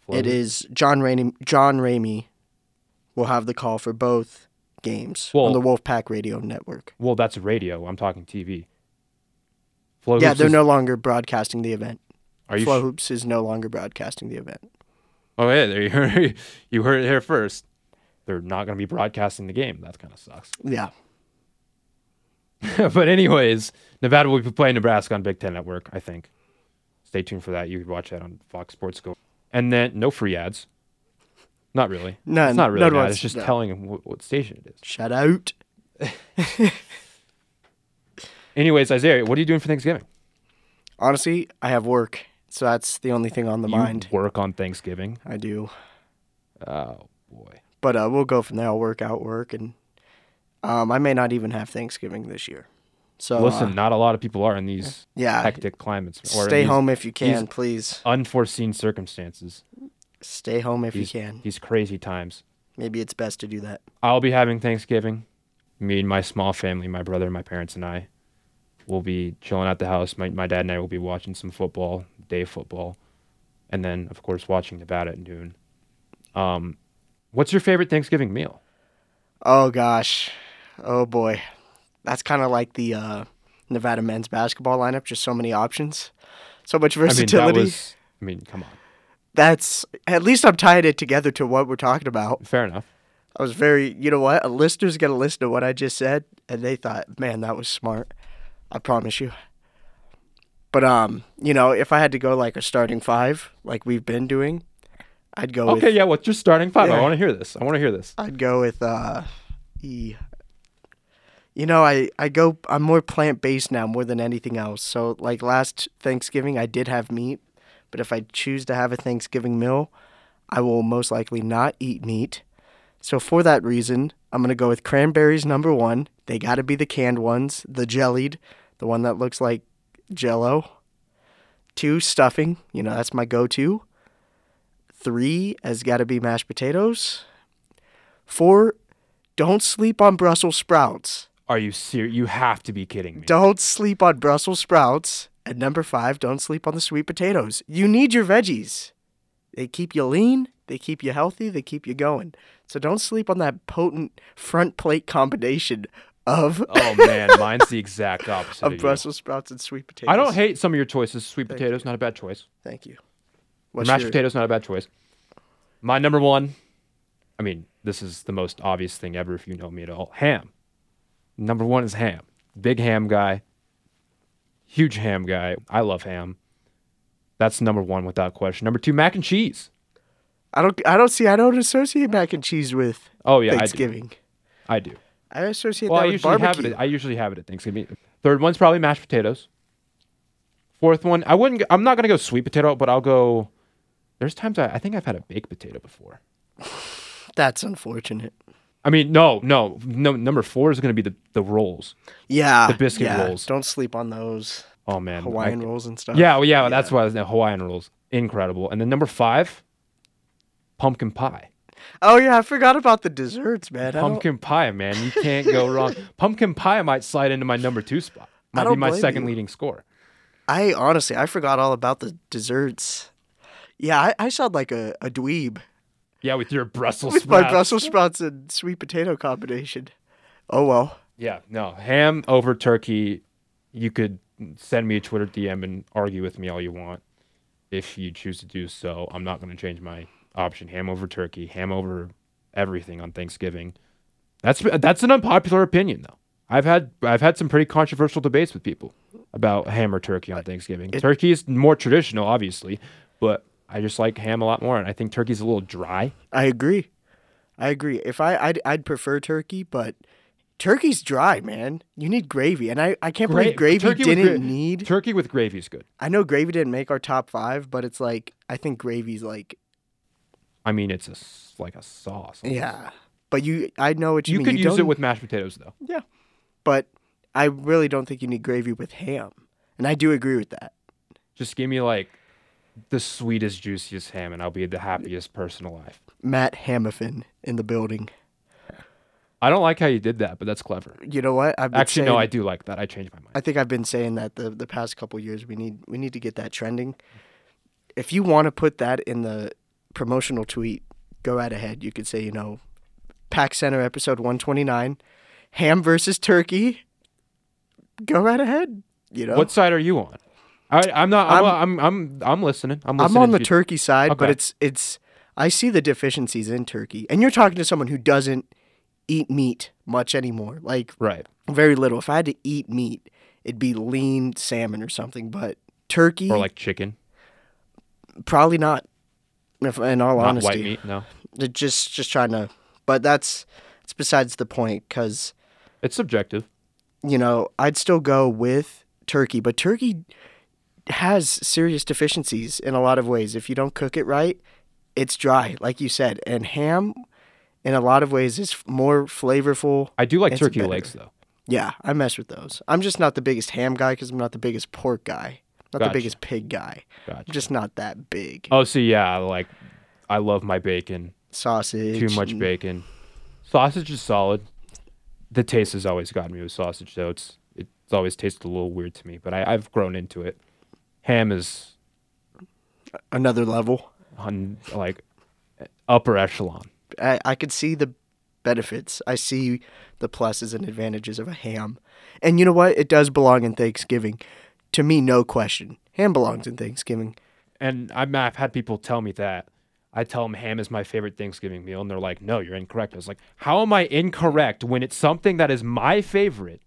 Flow It Hoops? is John Ramey. John Ramey will have the call for both games Well- on the Wolfpack Radio Network. Well, that's radio. I'm talking TV. Flow yeah, Hoops they're is- no longer broadcasting the event. Are you? Flow sh- Hoops is no longer broadcasting the event. Oh yeah, there you heard, you heard it here first. They're not going to be broadcasting the game. That kind of sucks. Yeah. but anyways, Nevada will be playing Nebraska on Big Ten Network. I think. Stay tuned for that. You could watch that on Fox Sports Go. And then no free ads. Not really. No, It's not really None ad. It's just no. telling them what, what station it is. Shout out. Anyways, Isaiah, what are you doing for Thanksgiving? Honestly, I have work, so that's the only thing on the You mind. work on Thanksgiving. I do. Oh boy. But uh, we'll go from there. I'll work out work, and um, I may not even have Thanksgiving this year. So Listen, uh, not a lot of people are in these yeah, hectic climates or stay home if you can, please. unforeseen circumstances. Stay home if These, you can. these crazy times. Maybe it's best to do that. I'll be having Thanksgiving. Me and my small family, my brother, my parents, and I will be chilling at the house. My, my dad and I will be watching some football, day football, and then, of course, watching Nevada at noon. Um, what's your favorite Thanksgiving meal? Oh gosh, oh boy, that's kind of like the uh, Nevada men's basketball lineup. Just so many options, so much I mean, versatility. was. I mean, come on. That's at least I'm tying it together to what we're talking about. Fair enough. I was very, you know what? A listener's gonna listen to what I just said, and they thought, man, that was smart. I promise you. But um, you know, if I had to go like a starting five, like we've been doing, I'd go Okay, with yeah. What's your starting five? I want to hear this. I want to hear this. I'd go with uh, E. You know, I I go. I'm more plant based now, more than anything else. So like last Thanksgiving, I did have meat, but if I choose to have a Thanksgiving meal, I will most likely not eat meat. So for that reason, I'm gonna go with cranberries number one. They got to be the canned ones, the jellied, the one that looks like Jello. Two stuffing. You know, that's my go-to. Three has got to be mashed potatoes. Four, don't sleep on Brussels sprouts. Are you serious? You have to be kidding me. Don't sleep on Brussels sprouts. And number five, don't sleep on the sweet potatoes. You need your veggies. They keep you lean, they keep you healthy, they keep you going. So don't sleep on that potent front plate combination of, Oh man, mine's the exact opposite. of of. Brussels sprouts and sweet potatoes. I don't hate some of your choices. Sweet Thank potatoes, not a bad choice. Thank you. What's mashed your- potatoes, not a bad choice. My number one, I mean, this is the most obvious thing ever if you know me at all. Ham. Number one is ham. Big ham guy. Huge ham guy. I love ham. That's number one without question. Number two, mac and cheese. I don't. I don't see. I don't associate mac and cheese with Oh yeah, Thanksgiving. I do. I, associate Well, that I with usually have barbecue. it. At, I usually have it at Thanksgiving. Third one's probably mashed potatoes. Fourth one, I wouldn't. I'm not gonna go sweet potato, but I'll go. There's times I, I think I've had a baked potato before. That's unfortunate. I mean, no, no, no. Number four is gonna be the the rolls. Yeah, The biscuit yeah. rolls. Don't sleep on those Oh man, Hawaiian I- rolls and stuff. Yeah, well, yeah, that's why the Hawaiian rolls. Incredible. And then number five, pumpkin pie. Oh yeah, I forgot about the desserts, man. Pumpkin pie, man. You can't go wrong. Pumpkin pie might slide into my number two spot. Might be my second you. leading score. I honestly, I forgot all about the desserts. Yeah, I, I sound like a, a dweeb Yeah, with your Brussels with my. Brussels sprouts and sweet potato combination. Oh well. Yeah, no. Ham over turkey. You could send me a Twitter DM and argue with me all you want if you choose to do so. I'm not going to change my option. Ham over turkey, ham over everything on Thanksgiving. That's that's an unpopular opinion though. I've had I've had some pretty controversial debates with people about ham or turkey on Thanksgiving. it- turkey is more traditional, obviously, but I just like ham a lot more, and I think turkey's a little dry. I agree. I agree. If I I'd, I'd prefer turkey, but turkey's dry, man. You need gravy, and I, I can't believe gravy turkey didn't gra- need. turkey with gravy is good. I know gravy didn't make our top five, but it's like I think gravy's like I mean, it's a like a sauce. yeah. But you, I know what you, You mean. could use don't- it with mashed potatoes though. yeah, but I really don't think you need gravy with ham, and I do agree with that. Just give me like the sweetest, juiciest ham, and I'll be the happiest person alive. Matt Hamilton in the building. I don't like how you did that, but that's clever. You know what? I've Actually, no, I do like that. I changed my mind. I think I've been saying that the the past couple years. We need we need to get that trending. If you want to put that in the promotional tweet, go right ahead. You could say, you know, Pack Center episode one twenty nine, ham versus turkey. Go right ahead. You know, What side are you on? I, I'm not. I'm. I'm- I'm. I'm. I'm, listening. I'm I'm on the you. turkey side, but it's it's I see the deficiencies in turkey. And you're talking to someone who doesn't eat meat much anymore. Like Right. very little. If I had to eat meat, it'd be lean salmon or something, but turkey Or like chicken, probably not. If, in all not honesty, white meat. No, just just trying to but that's it's besides the point cuz it's subjective. you know, I'd still go with turkey, but turkey has serious deficiencies in a lot of ways. If you don't cook it right, it's dry, like you said. And ham, in a lot of ways, is more flavorful. I do like turkey better. legs though. Yeah, I mess with those. I'm just not the biggest ham guy because I'm not the biggest pork guy, not Gotcha. the biggest pig guy. Gotcha. Just not that big. Oh, see, yeah, like I love my bacon. Sausage. Too much and- bacon. Sausage is solid. The taste has always gotten me with sausage, though. It's it's always tasted a little weird to me, but I, I've grown into it. Ham is Another level. on like upper echelon. I, I could see the benefits. I see the pluses and advantages of a ham. And you know what? It does belong in Thanksgiving. To me, no question. Ham belongs in Thanksgiving. And I'm, I've had people tell me that. I tell them ham is my favorite Thanksgiving meal, and they're like, "No, you're incorrect." I was like, "How am I incorrect when it's something that is my favorite?"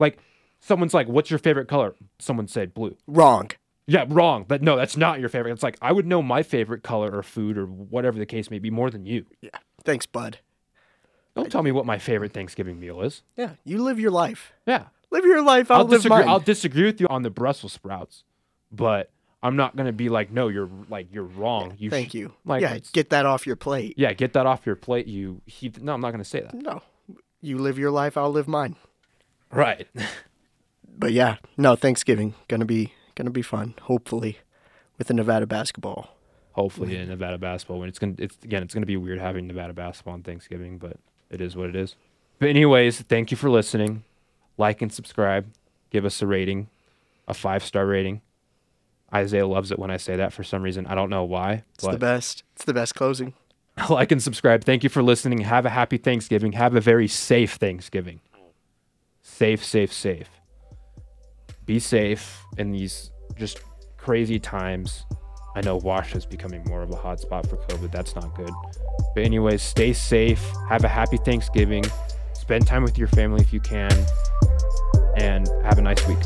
Like, someone's like, "What's your favorite color?" Someone said blue. Wrong. Yeah, wrong. But no, that's not your favorite. It's like I would know my favorite color or food or whatever the case may be more than you. Yeah. Thanks, bud. Don't tell me what my favorite Thanksgiving meal is. Yeah. You live your life. Yeah, Live your life. I'll, I'll, live disagree. mine. I'll disagree with you on the Brussels sprouts, but I'm not gonna be like, no, you're like you're wrong. You Thank sh- you. Like, yeah. Get that off your plate. yeah, get that off your plate. You he. No, I'm not gonna say that. No. You live your life. I'll live mine. Right. But yeah, no. Thanksgiving gonna be gonna be fun. Hopefully, with the Nevada basketball. Hopefully in Nevada basketball when it's gonna it's again it's gonna be weird having Nevada basketball on Thanksgiving, but it is what it is. But anyways, thank you for listening. Like and subscribe. Give us a rating, a five star rating. Isaiah loves it when I say that for some reason. I don't know why. It's the best. It's the best closing. like and subscribe. Thank you for listening. Have a happy Thanksgiving. Have a very safe Thanksgiving. Safe, safe, safe. Be safe in these just crazy times. I know Washoe is becoming more of a hotspot for COVID. That's not good. But, anyways, stay safe. Have a happy Thanksgiving. Spend time with your family if you can. And have a nice week.